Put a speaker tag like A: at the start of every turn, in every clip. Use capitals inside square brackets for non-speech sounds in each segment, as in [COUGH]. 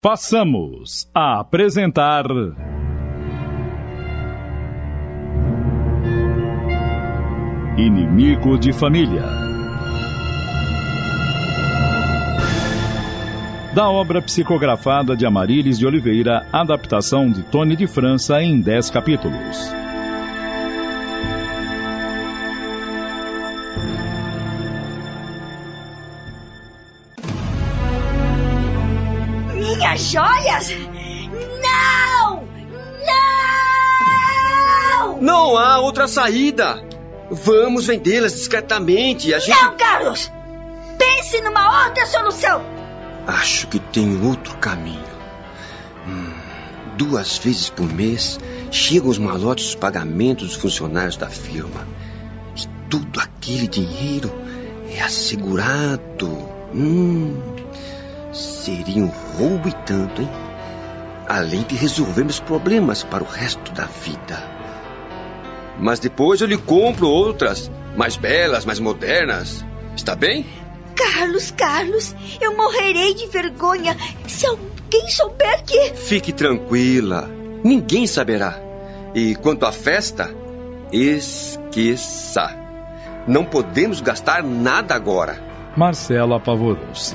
A: Passamos a apresentar. Inimigo de Família. Da obra psicografada de Amarílis de Oliveira, adaptação de Tony de França em 10 capítulos.
B: Minhas joias? Não! Não!
C: Não há outra saída. Vamos vendê-las discretamente. A gente...
B: Não, Carlos! Pense numa outra solução.
C: Acho que tem outro caminho. Hum, duas vezes por mês chegam os malotes dos pagamentos dos funcionários da firma. E tudo aquele dinheiro é assegurado. Hum, seria um roubo e tanto, hein? Além de resolvermos problemas para o resto da vida. Mas depois eu lhe compro outras, mais belas, mais modernas. Está bem?
B: Carlos, Carlos, eu morrerei de vergonha se alguém souber que.
C: Fique tranquila. Ninguém saberá. E quanto à festa, esqueça. Não podemos gastar nada agora.
A: Marcela apavorou-se.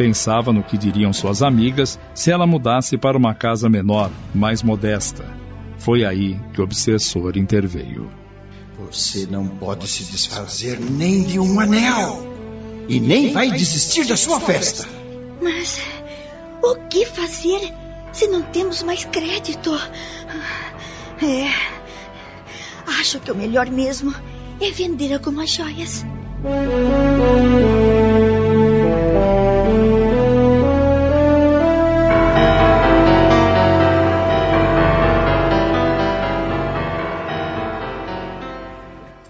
A: Pensava no que diriam suas amigas se ela mudasse para uma casa menor, mais modesta. Foi aí que o obsessor interveio.
D: Você não pode se desfazer nem de um anel. E nem vai desistir da sua festa.
B: Mas o que fazer se não temos mais crédito? É. Acho que o melhor mesmo é vender algumas joias.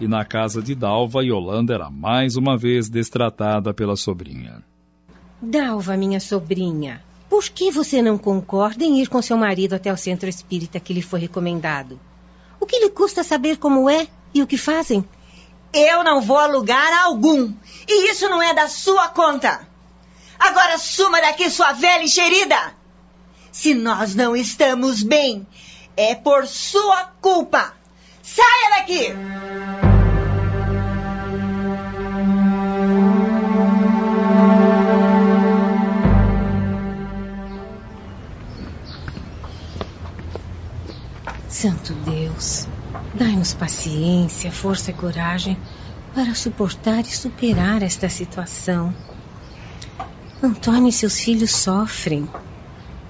A: E na casa de Dalva, Yolanda era mais uma vez destratada pela sobrinha.
E: Dalva, minha sobrinha, por que você não concorda em ir com seu marido até o centro espírita que lhe foi recomendado? O que lhe custa saber como é e o que fazem?
F: Eu não vou a lugar algum. E isso não é da sua conta. Agora suma daqui, sua velha enxerida. Se nós não estamos bem, é por sua culpa. Saia daqui!
E: Santo Deus, dai-nos paciência, força e coragem para suportar e superar esta situação. Antônio e seus filhos sofrem.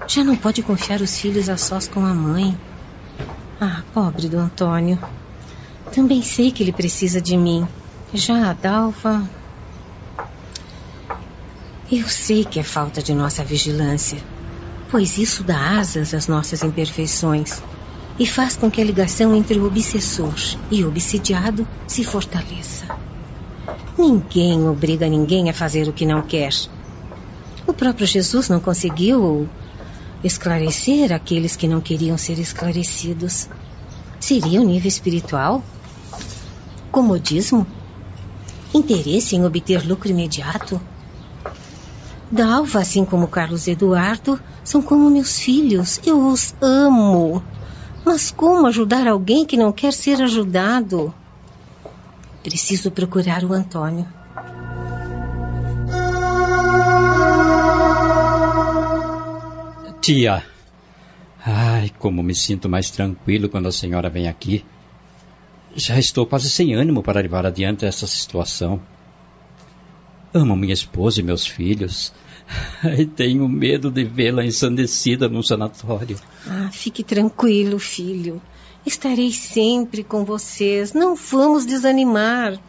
E: Já não pode confiar os filhos a sós com a mãe. Ah, pobre do Antônio. Também sei que ele precisa de mim. Já a Dalva. Eu sei que é falta de nossa vigilância, pois isso dá asas às nossas imperfeições e faz com que a ligação entre o obsessor e o obsidiado se fortaleça. Ninguém obriga ninguém a fazer o que não quer. O próprio Jesus não conseguiu esclarecer aqueles que não queriam ser esclarecidos. Seria o nível espiritual? Comodismo? Interesse em obter lucro imediato? Dalva, assim como Carlos Eduardo, são como meus filhos. Eu os amo. Mas como ajudar alguém que não quer ser ajudado? Preciso procurar o Antônio.
G: Tia, ai, como me sinto mais tranquilo quando a senhora vem aqui. Já estou quase sem ânimo para levar adiante essa situação. Amo minha esposa e meus filhos. [LAUGHS] E tenho medo de vê-la ensandecida num sanatório.
E: Ah, fique tranquilo, filho. Estarei sempre com vocês. Não vamos desanimar.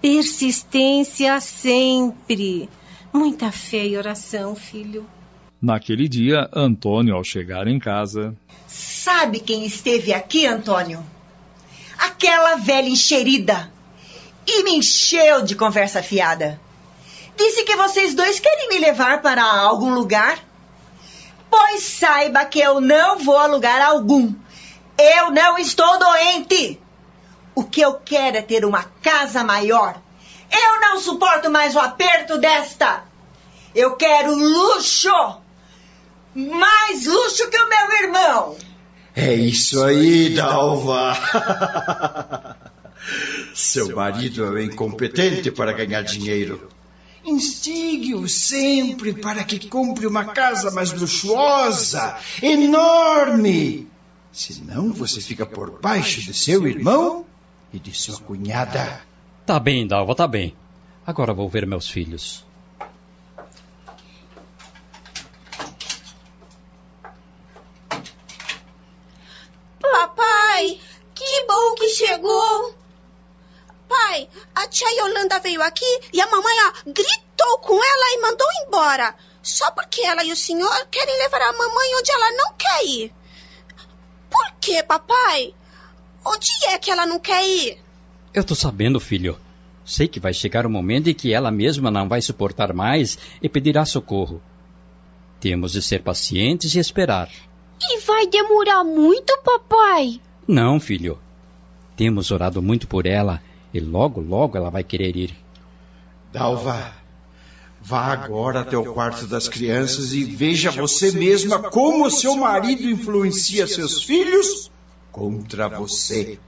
E: Persistência sempre. Muita fé e oração, filho.
A: Naquele dia, Antônio, ao chegar em casa.
F: Sabe quem esteve aqui, Antônio? Aquela velha encherida. E me encheu de conversa fiada. Disse que vocês dois querem me levar para algum lugar. Pois saiba que eu não vou a lugar algum. Eu não estou doente. O que eu quero é ter uma casa maior. Eu não suporto mais o aperto desta. Eu quero luxo. Mais luxo que o meu irmão.
D: É isso aí, Dalva. [LAUGHS] Seu marido é incompetente para ganhar dinheiro. Instigue-o sempre para que compre uma casa mais luxuosa, enorme. Senão você fica por baixo de seu irmão e de sua cunhada.
G: Tá bem, Dalva, tá bem. Agora vou ver meus filhos.
H: Papai, que bom que chegou. Pai, a tia Yolanda veio aqui e a mamãe ó, gritou com ela e mandou embora. Só porque ela e o senhor querem levar a mamãe onde ela não quer ir. Por quê, papai? Onde é que ela não quer ir?
G: Eu tô sabendo, filho. Sei que vai chegar o momento em que ela mesma não vai suportar mais e pedirá socorro. Temos de ser pacientes e esperar.
I: E vai demorar muito, papai?
G: Não, filho. Temos orado muito por ela e logo, logo ela vai querer ir.
D: Dalva, vá agora até o quarto das crianças e veja você mesma como seu marido influencia seus filhos contra você.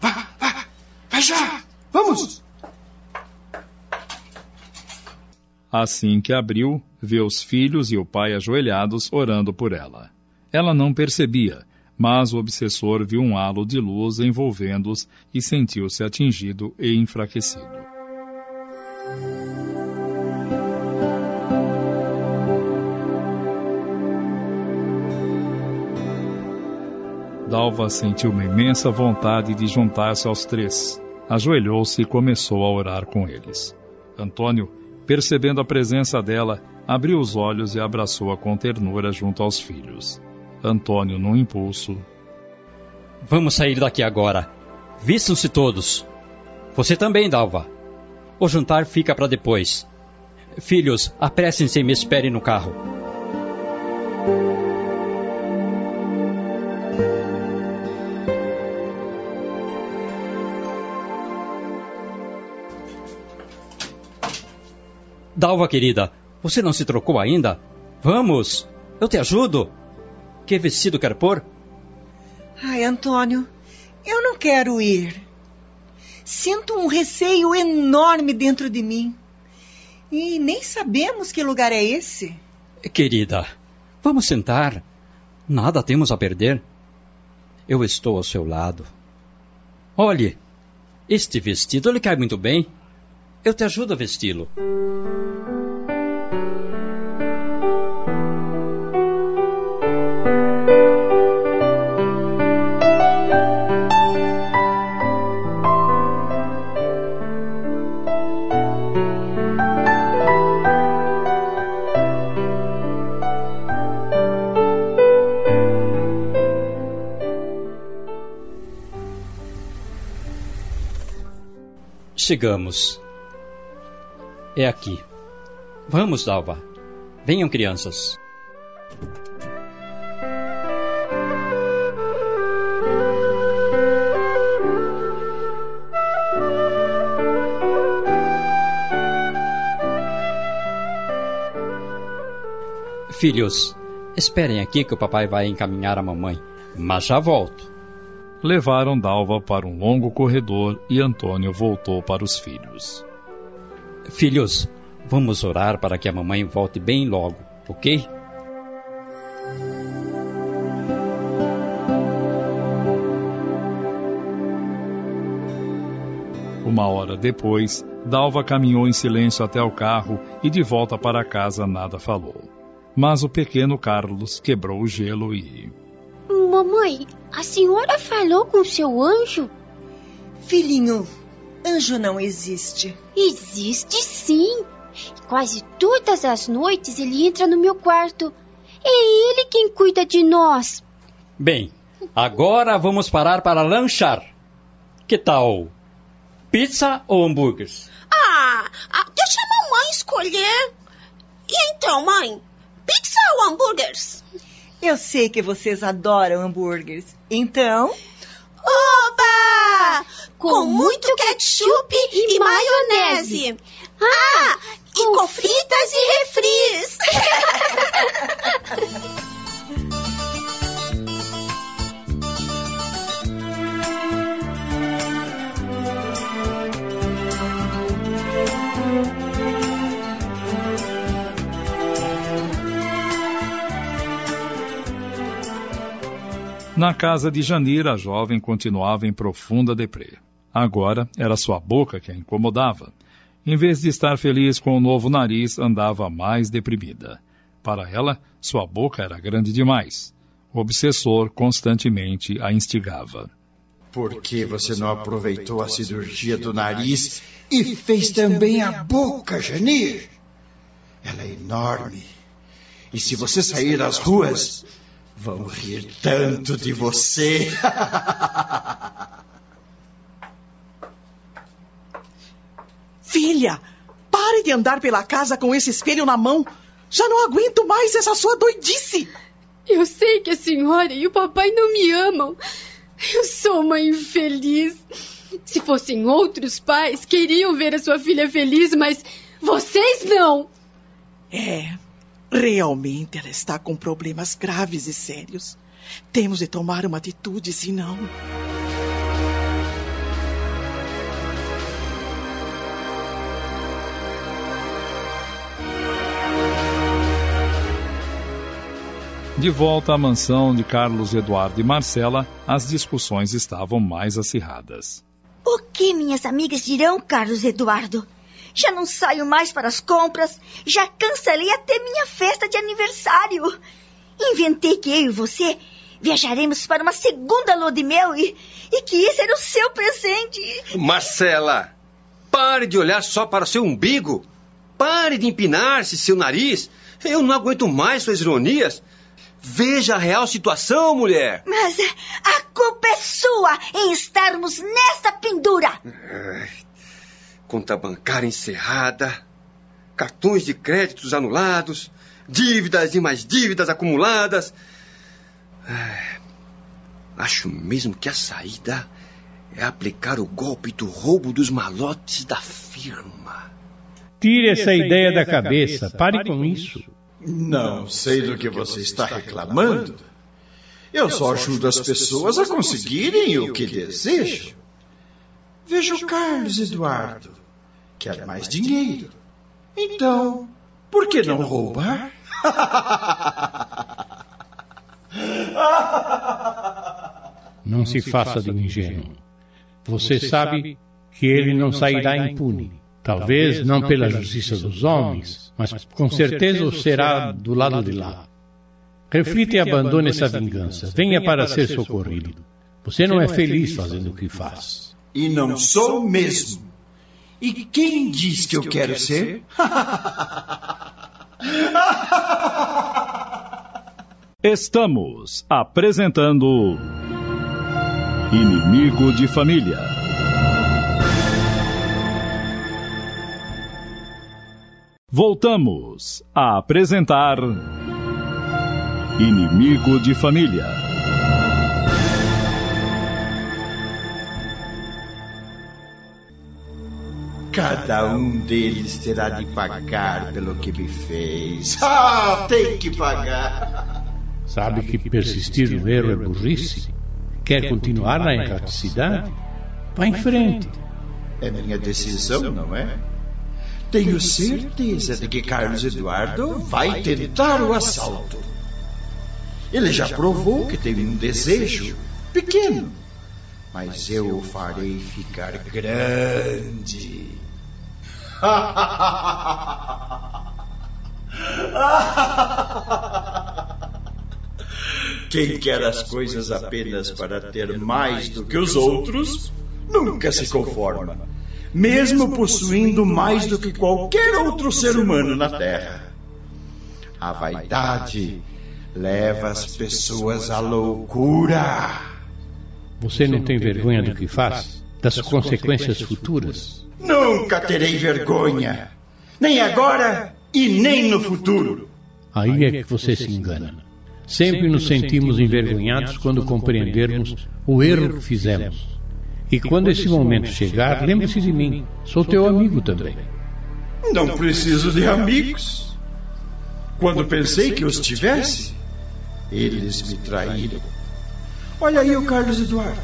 D: Vá, vá, vá já! Vamos!
A: Assim que abriu, vê os filhos e o pai ajoelhados orando por ela. Ela não percebia, mas o obsessor viu um halo de luz envolvendo-os e sentiu-se atingido e enfraquecido. Dalva sentiu uma imensa vontade de juntar-se aos três. Ajoelhou-se e começou a orar com eles. Antônio, percebendo a presença dela, abriu os olhos e abraçou-a com ternura junto aos filhos. Antônio, num impulso.
G: Vamos sair daqui agora. Vistam-se todos. Você também, Dalva. O jantar fica para depois. Filhos, apressem-se e me esperem no carro. Dalva, querida, você não se trocou ainda? Vamos, eu te ajudo. Que vestido quer pôr?
F: Ai, Antônio, eu não quero ir. Sinto um receio enorme dentro de mim. E nem sabemos que lugar é esse.
G: Querida, vamos sentar. Nada temos a perder. Eu estou ao seu lado. Olhe, este vestido lhe cai muito bem. Eu te ajudo a vesti-lo. Chegamos. É aqui. Vamos, Dalva. Venham, crianças. Filhos, esperem aqui que o papai vai encaminhar a mamãe, mas já volto.
A: Levaram Dalva para um longo corredor e Antônio voltou para os filhos.
G: Filhos, vamos orar para que a mamãe volte bem logo, ok?
A: Uma hora depois, Dalva caminhou em silêncio até o carro e de volta para casa nada falou. Mas o pequeno Carlos quebrou o gelo e.
I: Mamãe, a senhora falou com seu anjo?
F: Filhinho, anjo não existe.
I: Existe sim. Quase todas as noites ele entra no meu quarto. É ele quem cuida de nós.
G: Bem, agora vamos parar para lanchar. Que tal? Pizza ou hambúrgueres?
H: Ah, ah, deixa a mamãe escolher. E então, mãe? Pizza ou hambúrgueres?
F: Eu sei que vocês adoram hambúrgueres. Então.
H: Oba! Com muito ketchup e maionese. Ah, e com fritas e refris. [LAUGHS] [LAUGHS]
A: Na casa de Janir, a jovem continuava em profunda deprê. Agora era sua boca que a incomodava. Em vez de estar feliz com o novo nariz, andava mais deprimida. Para ela, sua boca era grande demais. O obsessor constantemente a instigava.
D: Por que você não aproveitou a cirurgia do nariz e fez também a boca, Janir? Ela é enorme. E se você sair às ruas, vão rir tanto de você. [LAUGHS]
J: Filha, pare de andar pela casa com esse espelho na mão. Já não aguento mais essa sua doidice.
I: Eu sei que a senhora e o papai não me amam. Eu sou uma infeliz. Se fossem outros pais, queriam ver a sua filha feliz, mas vocês não.
J: É, realmente ela está com problemas graves e sérios. Temos de tomar uma atitude, senão.
A: De volta à mansão de Carlos Eduardo e Marcela, as discussões estavam mais acirradas.
B: O que minhas amigas dirão, Carlos Eduardo? Já não saio mais para as compras, já cancelei até minha festa de aniversário. Inventei que eu e você viajaremos para uma segunda lua de mel e, e que esse era o seu presente.
C: Marcela, pare de olhar só para o seu umbigo. Pare de empinar-se seu nariz. Eu não aguento mais suas ironias. Veja a real situação, mulher.
B: Mas a culpa é sua em estarmos nesta pendura.
C: Conta bancária encerrada, cartões de créditos anulados, dívidas e mais dívidas acumuladas. Acho mesmo que a saída é aplicar o golpe do roubo dos malotes da firma.
K: Tire essa ideia da cabeça. Pare com isso.
D: Não sei do que você está reclamando. Eu só ajudo as pessoas a conseguirem o que desejam. Veja o Carlos Eduardo. Quer mais dinheiro. Então, por que não roubar? [LAUGHS]
K: Não se faça de ingênuo. Você sabe que ele não sairá impune. Talvez não pela justiça dos homens, mas com certeza o será do lado de lá. Reflita e abandone essa vingança. Venha para ser socorrido. Você não é feliz fazendo o que faz.
D: E não sou mesmo. E quem diz que eu quero ser? [LAUGHS]
A: Estamos apresentando Inimigo de Família. Voltamos a apresentar Inimigo de Família.
D: Cada um deles terá de pagar pelo que me fez. Ah, tem que pagar.
K: Sabe que persistir no erro é burrice? Quer continuar na erraticidade? Vá em frente.
D: É minha decisão, não é? Tenho certeza de que Carlos Eduardo vai tentar o assalto. Ele já provou que tem um desejo pequeno, mas eu o farei ficar grande. Quem quer as coisas apenas para ter mais do que os outros, nunca se conforma, mesmo possuindo mais do que qualquer outro ser humano na Terra. A vaidade leva as pessoas à loucura.
K: Você não tem vergonha do que faz? Das consequências futuras?
D: Nunca terei vergonha. Nem agora e nem no futuro.
K: Aí é que você se engana. Sempre nos sentimos envergonhados quando compreendermos o erro que fizemos. E quando esse momento chegar, lembre-se de mim. Sou teu amigo também.
D: Não preciso de amigos. Quando pensei que os tivesse, eles me traíram. Olha aí o Carlos Eduardo,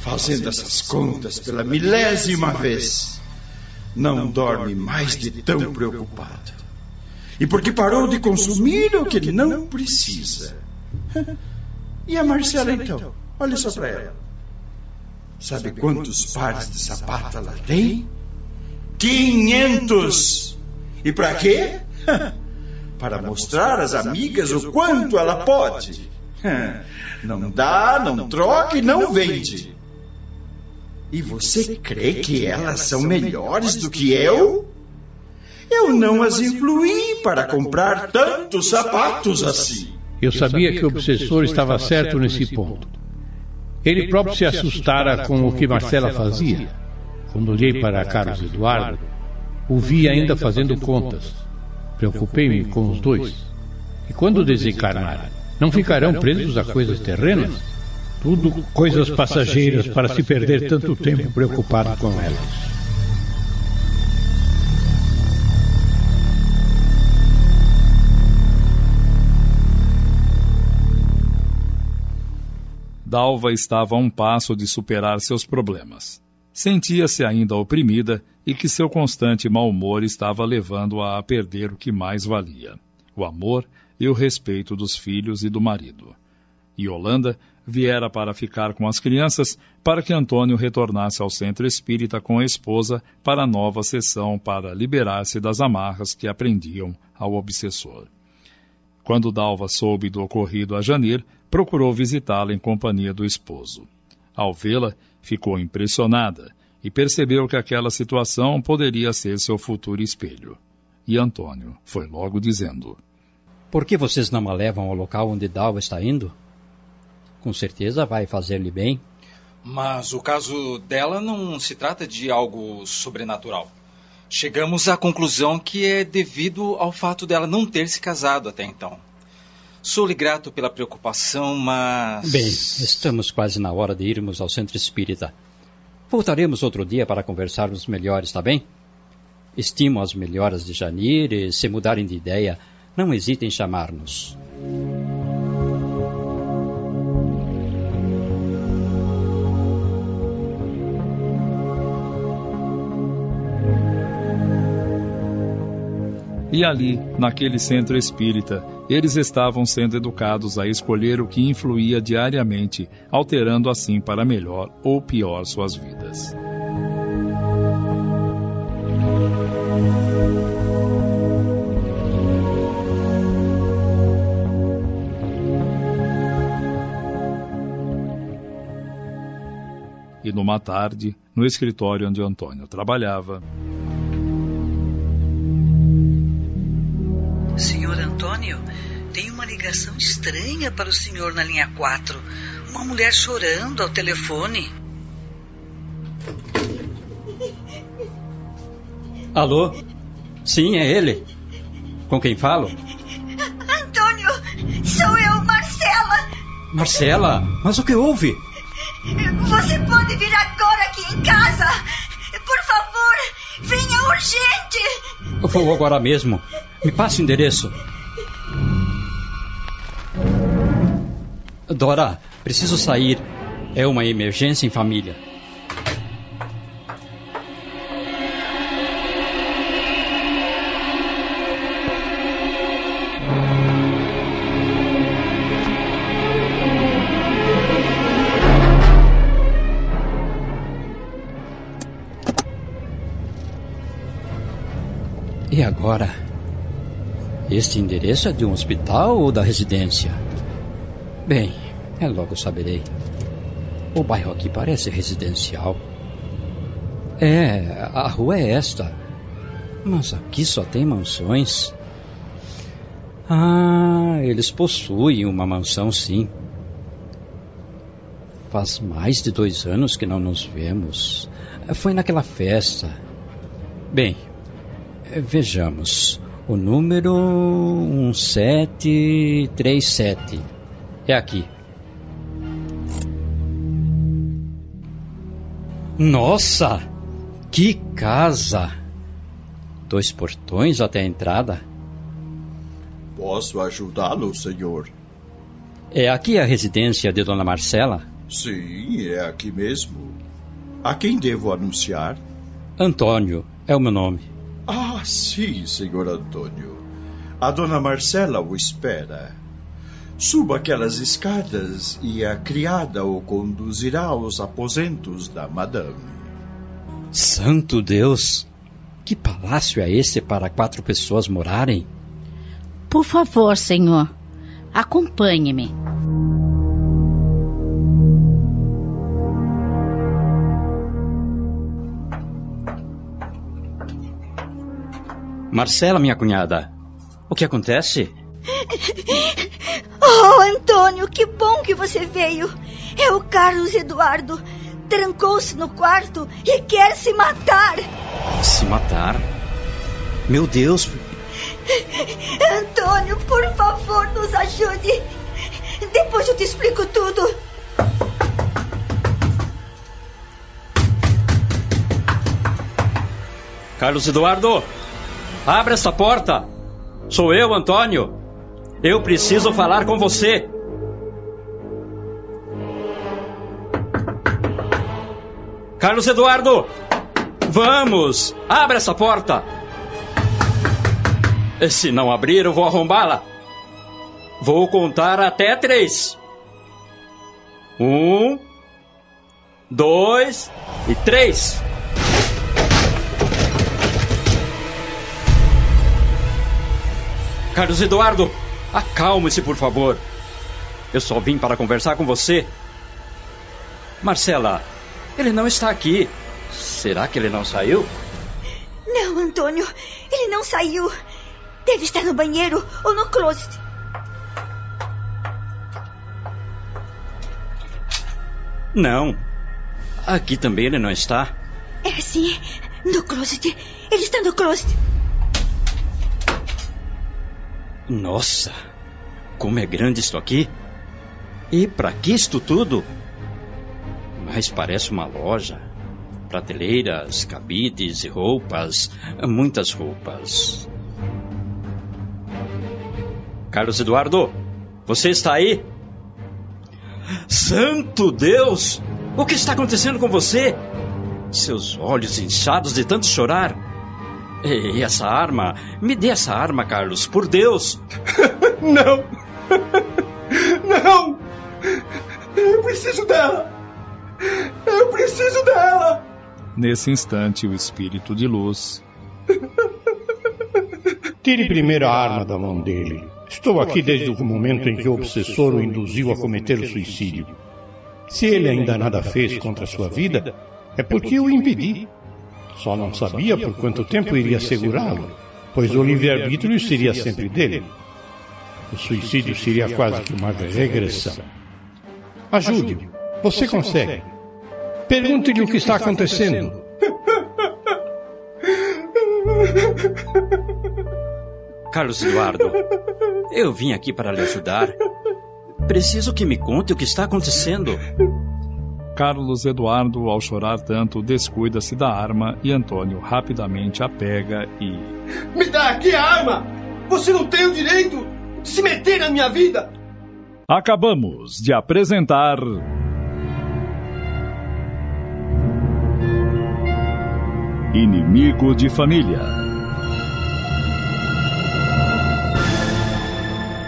D: fazendo essas contas pela milésima vez. Não dorme mais de tão preocupado. E porque parou de consumir o que ele não precisa. [LAUGHS] E a Marcela, então? Olha só para ela. Sabe quantos pares de sapato ela tem? 500! E para quê? [LAUGHS] Para mostrar às amigas o quanto ela pode. [LAUGHS] Não dá, não troca e não vende. E você crê que elas são melhores do que eu? Eu não as influí para comprar tantos sapatos assim.
K: Eu sabia que o obsessor estava certo nesse ponto. Ele próprio se assustara com o que Marcela fazia. Quando olhei para Carlos Eduardo, o vi ainda fazendo contas. Preocupei-me com os dois. E quando desencarnarem, não ficarão presos a coisas terrenas? Tudo coisas passageiras para se perder tanto tempo preocupado com elas.
A: Dalva estava a um passo de superar seus problemas. Sentia-se ainda oprimida e que seu constante mau humor estava levando-a a perder o que mais valia: o amor e o respeito dos filhos e do marido. Yolanda viera para ficar com as crianças para que Antônio retornasse ao centro espírita com a esposa para nova sessão para liberar-se das amarras que aprendiam ao obsessor. Quando Dalva soube do ocorrido a Janir, procurou visitá-la em companhia do esposo. Ao vê-la, ficou impressionada e percebeu que aquela situação poderia ser seu futuro espelho. E Antônio foi logo dizendo:
G: Por que vocês não a levam ao local onde Dalva está indo? Com certeza vai fazer-lhe bem.
L: Mas o caso dela não se trata de algo sobrenatural. Chegamos à conclusão que é devido ao fato dela não ter se casado até então. Sou-lhe grato pela preocupação, mas.
G: Bem, estamos quase na hora de irmos ao centro espírita. Voltaremos outro dia para conversarmos melhor, está bem? Estimo as melhoras de Janir e, se mudarem de ideia, não hesitem em chamar-nos.
A: E ali, naquele centro espírita, eles estavam sendo educados a escolher o que influía diariamente, alterando assim para melhor ou pior suas vidas. E numa tarde, no escritório onde Antônio trabalhava,
M: tem uma ligação estranha para o senhor na linha 4. Uma mulher chorando ao telefone. [LAUGHS]
G: Alô? Sim, é ele. Com quem falo?
B: Antônio, sou eu, Marcela.
G: Marcela? Mas o que houve?
B: Você pode vir agora aqui em casa? Por favor, venha urgente.
G: Eu vou agora mesmo. Me passe o endereço. Dora, preciso sair. É uma emergência em família. E agora? Este endereço é de um hospital ou da residência? Bem, é logo saberei. O bairro aqui parece residencial. É, a rua é esta. Mas aqui só tem mansões. Ah, eles possuem uma mansão, sim. Faz mais de dois anos que não nos vemos. Foi naquela festa. Bem, vejamos. O número 1737. É aqui. Nossa! Que casa! Dois portões até a entrada.
D: Posso ajudá-lo, senhor?
G: É aqui a residência de Dona Marcela?
D: Sim, é aqui mesmo. A quem devo anunciar?
G: Antônio é o meu nome.
D: Ah, sim, senhor Antônio. A dona Marcela o espera. Suba aquelas escadas e a criada o conduzirá aos aposentos da madame.
G: Santo Deus! Que palácio é esse para quatro pessoas morarem?
N: Por favor, senhor, acompanhe-me.
G: Marcela, minha cunhada, o que acontece? [LAUGHS]
B: Oh, Antônio, que bom que você veio. É o Carlos Eduardo. Trancou-se no quarto e quer se matar.
G: Se matar? Meu Deus!
B: Antônio, por favor, nos ajude. Depois eu te explico tudo.
G: Carlos Eduardo, abre essa porta. Sou eu, Antônio. Eu preciso falar com você. Carlos Eduardo! Vamos! Abra essa porta! Se não abrir, eu vou arrombá-la. Vou contar até três. Um, dois e três. Carlos Eduardo, acalme-se, por favor. Eu só vim para conversar com você. Marcela, ele não está aqui. Será que ele não saiu?
B: Não, Antônio, ele não saiu. Deve estar no banheiro ou no closet.
G: Não. Aqui também ele não está.
B: É sim, no closet. Ele está no closet.
G: Nossa, como é grande isto aqui. E para que isto tudo? Mas parece uma loja. Prateleiras, cabides e roupas, muitas roupas. Carlos Eduardo, você está aí? Santo Deus! O que está acontecendo com você? Seus olhos inchados de tanto chorar. E essa arma? Me dê essa arma, Carlos, por Deus! [LAUGHS]
O: Não! Não! Eu preciso dela! Eu preciso dela!
A: Nesse instante, o espírito de luz.
K: Tire primeiro a arma da mão dele. Estou aqui desde o momento em que o obsessor o induziu a cometer o suicídio. Se ele ainda nada fez contra a sua vida, é porque o impedi. Só não sabia por quanto tempo iria segurá-lo, pois o livre-arbítrio seria sempre dele. O suicídio seria quase que uma regressão. Ajude-o. Você consegue. Pergunte-lhe o que está acontecendo.
G: Carlos Eduardo, eu vim aqui para lhe ajudar. Preciso que me conte o que está acontecendo.
A: Carlos Eduardo, ao chorar tanto, descuida-se da arma e Antônio rapidamente a pega e.
O: Me dá aqui a arma! Você não tem o direito de se meter na minha vida!
A: Acabamos de apresentar. Inimigo de Família.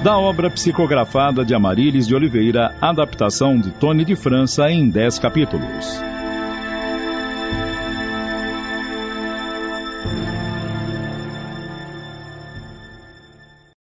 A: Da obra psicografada de Amarílis de Oliveira, adaptação de Tony de França em 10 capítulos.